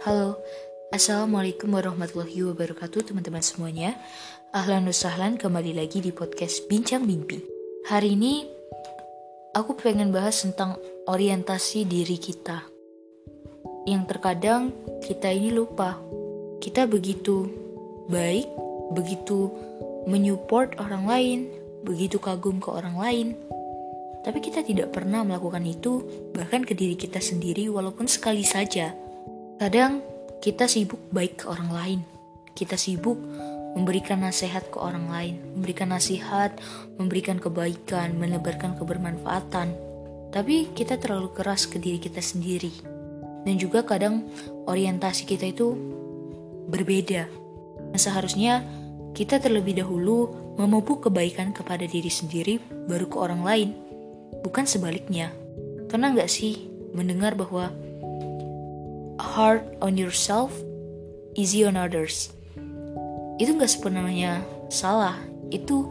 Halo, Assalamualaikum warahmatullahi wabarakatuh teman-teman semuanya. Ahlan kembali lagi di podcast Bincang Mimpi Hari ini aku pengen bahas tentang orientasi diri kita. Yang terkadang kita ini lupa. Kita begitu baik, begitu menyupport orang lain, begitu kagum ke orang lain. Tapi kita tidak pernah melakukan itu bahkan ke diri kita sendiri walaupun sekali saja. Kadang kita sibuk baik ke orang lain. Kita sibuk memberikan nasihat ke orang lain, memberikan nasihat, memberikan kebaikan, menebarkan kebermanfaatan. Tapi kita terlalu keras ke diri kita sendiri. Dan juga kadang orientasi kita itu berbeda. Nah, seharusnya kita terlebih dahulu memupuk kebaikan kepada diri sendiri baru ke orang lain bukan sebaliknya. Pernah nggak sih mendengar bahwa hard on yourself, easy on others? Itu nggak sepenuhnya salah. Itu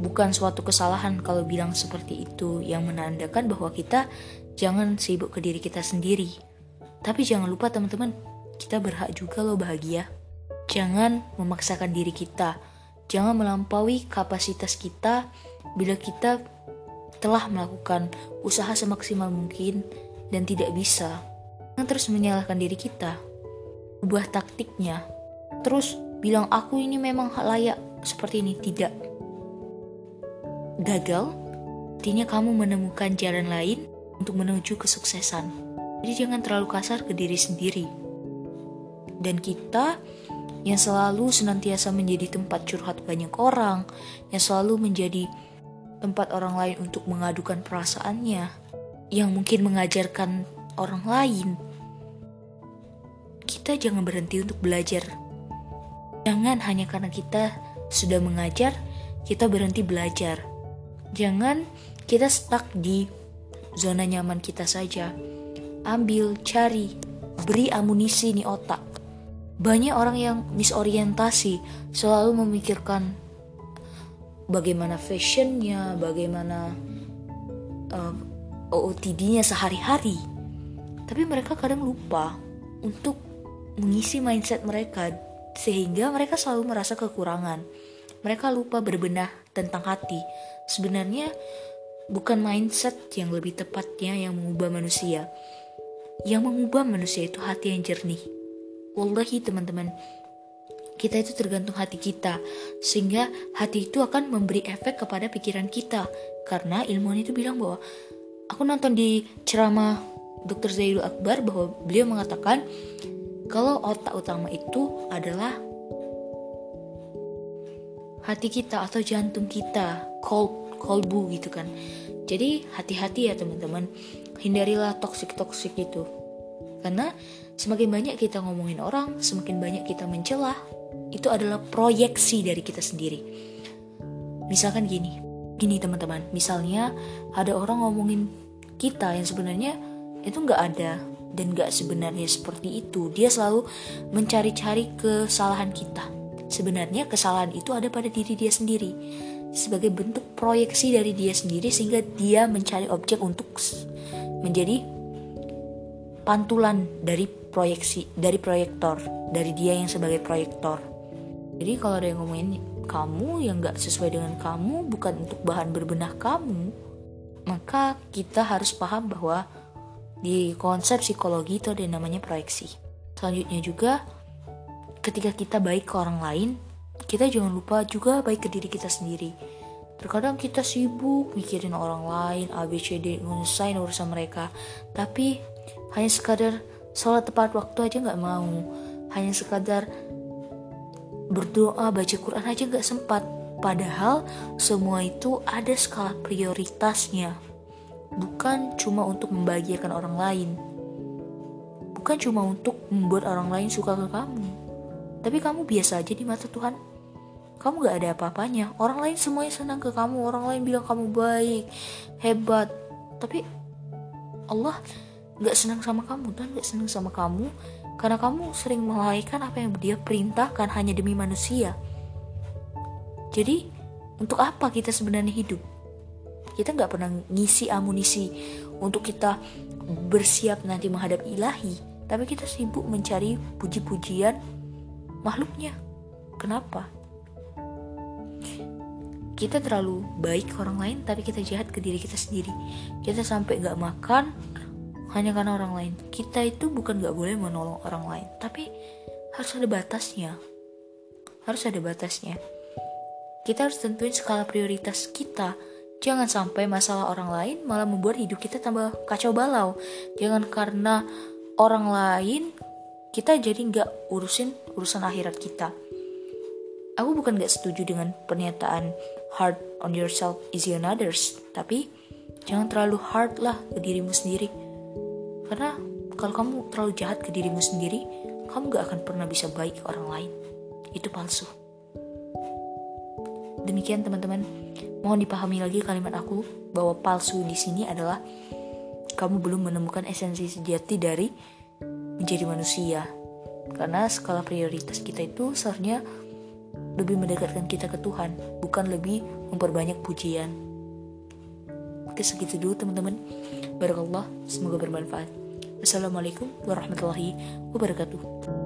bukan suatu kesalahan kalau bilang seperti itu yang menandakan bahwa kita jangan sibuk ke diri kita sendiri. Tapi jangan lupa teman-teman, kita berhak juga loh bahagia. Jangan memaksakan diri kita. Jangan melampaui kapasitas kita bila kita telah melakukan usaha semaksimal mungkin dan tidak bisa, terus menyalahkan diri kita, ubah taktiknya, terus bilang aku ini memang layak seperti ini tidak. Gagal, artinya kamu menemukan jalan lain untuk menuju kesuksesan. Jadi jangan terlalu kasar ke diri sendiri. Dan kita yang selalu senantiasa menjadi tempat curhat banyak orang, yang selalu menjadi tempat orang lain untuk mengadukan perasaannya, yang mungkin mengajarkan orang lain. Kita jangan berhenti untuk belajar. Jangan hanya karena kita sudah mengajar, kita berhenti belajar. Jangan kita stuck di zona nyaman kita saja. Ambil, cari, beri amunisi nih otak. Banyak orang yang misorientasi, selalu memikirkan bagaimana fashionnya, bagaimana uh, OOTD-nya sehari-hari. Tapi mereka kadang lupa untuk mengisi mindset mereka sehingga mereka selalu merasa kekurangan. Mereka lupa berbenah tentang hati. Sebenarnya bukan mindset yang lebih tepatnya yang mengubah manusia. Yang mengubah manusia itu hati yang jernih. Wallahi teman-teman, kita itu tergantung hati kita, sehingga hati itu akan memberi efek kepada pikiran kita. Karena ilmuwan itu bilang bahwa aku nonton di ceramah Dr. Zaidul Akbar bahwa beliau mengatakan kalau otak utama itu adalah hati kita atau jantung kita, cold, kolbu gitu kan. Jadi hati-hati ya teman-teman, hindarilah toksik-toksik itu. Karena semakin banyak kita ngomongin orang, semakin banyak kita mencelah, itu adalah proyeksi dari kita sendiri. Misalkan gini, gini teman-teman, misalnya ada orang ngomongin kita yang sebenarnya itu nggak ada dan nggak sebenarnya seperti itu. Dia selalu mencari-cari kesalahan kita. Sebenarnya kesalahan itu ada pada diri dia sendiri sebagai bentuk proyeksi dari dia sendiri sehingga dia mencari objek untuk menjadi pantulan dari proyeksi dari proyektor dari dia yang sebagai proyektor jadi kalau ada yang ngomongin kamu yang gak sesuai dengan kamu bukan untuk bahan berbenah kamu maka kita harus paham bahwa di konsep psikologi itu ada yang namanya proyeksi. Selanjutnya juga ketika kita baik ke orang lain kita jangan lupa juga baik ke diri kita sendiri. Terkadang kita sibuk mikirin orang lain ABCD ngusain urusan mereka. Tapi hanya sekadar sholat tepat waktu aja nggak mau. Hanya sekadar berdoa baca Quran aja nggak sempat. Padahal semua itu ada skala prioritasnya bukan cuma untuk membahagiakan orang lain. Bukan cuma untuk membuat orang lain suka ke kamu. Tapi kamu biasa aja di mata Tuhan. Kamu gak ada apa-apanya. Orang lain semuanya senang ke kamu. Orang lain bilang kamu baik hebat. Tapi Allah gak senang sama kamu. Dan gak senang sama kamu karena kamu sering melalaikan apa yang dia perintahkan hanya demi manusia. Jadi untuk apa kita sebenarnya hidup? Kita nggak pernah ngisi amunisi untuk kita bersiap nanti menghadap ilahi. tapi kita sibuk mencari puji-pujian makhluknya. Kenapa? Kita terlalu baik ke orang lain, tapi kita jahat ke diri kita sendiri. Kita sampai gak makan hanya karena orang lain. Kita itu bukan gak boleh menolong orang lain, tapi harus ada batasnya. Harus ada batasnya. Kita harus tentuin skala prioritas kita. Jangan sampai masalah orang lain malah membuat hidup kita tambah kacau balau. Jangan karena orang lain kita jadi nggak urusin urusan akhirat kita. Aku bukan nggak setuju dengan pernyataan hard on yourself, easy on others, tapi jangan terlalu hard lah ke dirimu sendiri. Karena kalau kamu terlalu jahat ke dirimu sendiri, kamu gak akan pernah bisa baik ke orang lain. Itu palsu. Demikian teman-teman, mohon dipahami lagi kalimat aku bahwa palsu di sini adalah kamu belum menemukan esensi sejati dari menjadi manusia. Karena skala prioritas kita itu seharusnya lebih mendekatkan kita ke Tuhan bukan lebih memperbanyak pujian. Oke segitu dulu teman-teman. Barakallah semoga bermanfaat. Assalamualaikum warahmatullahi wabarakatuh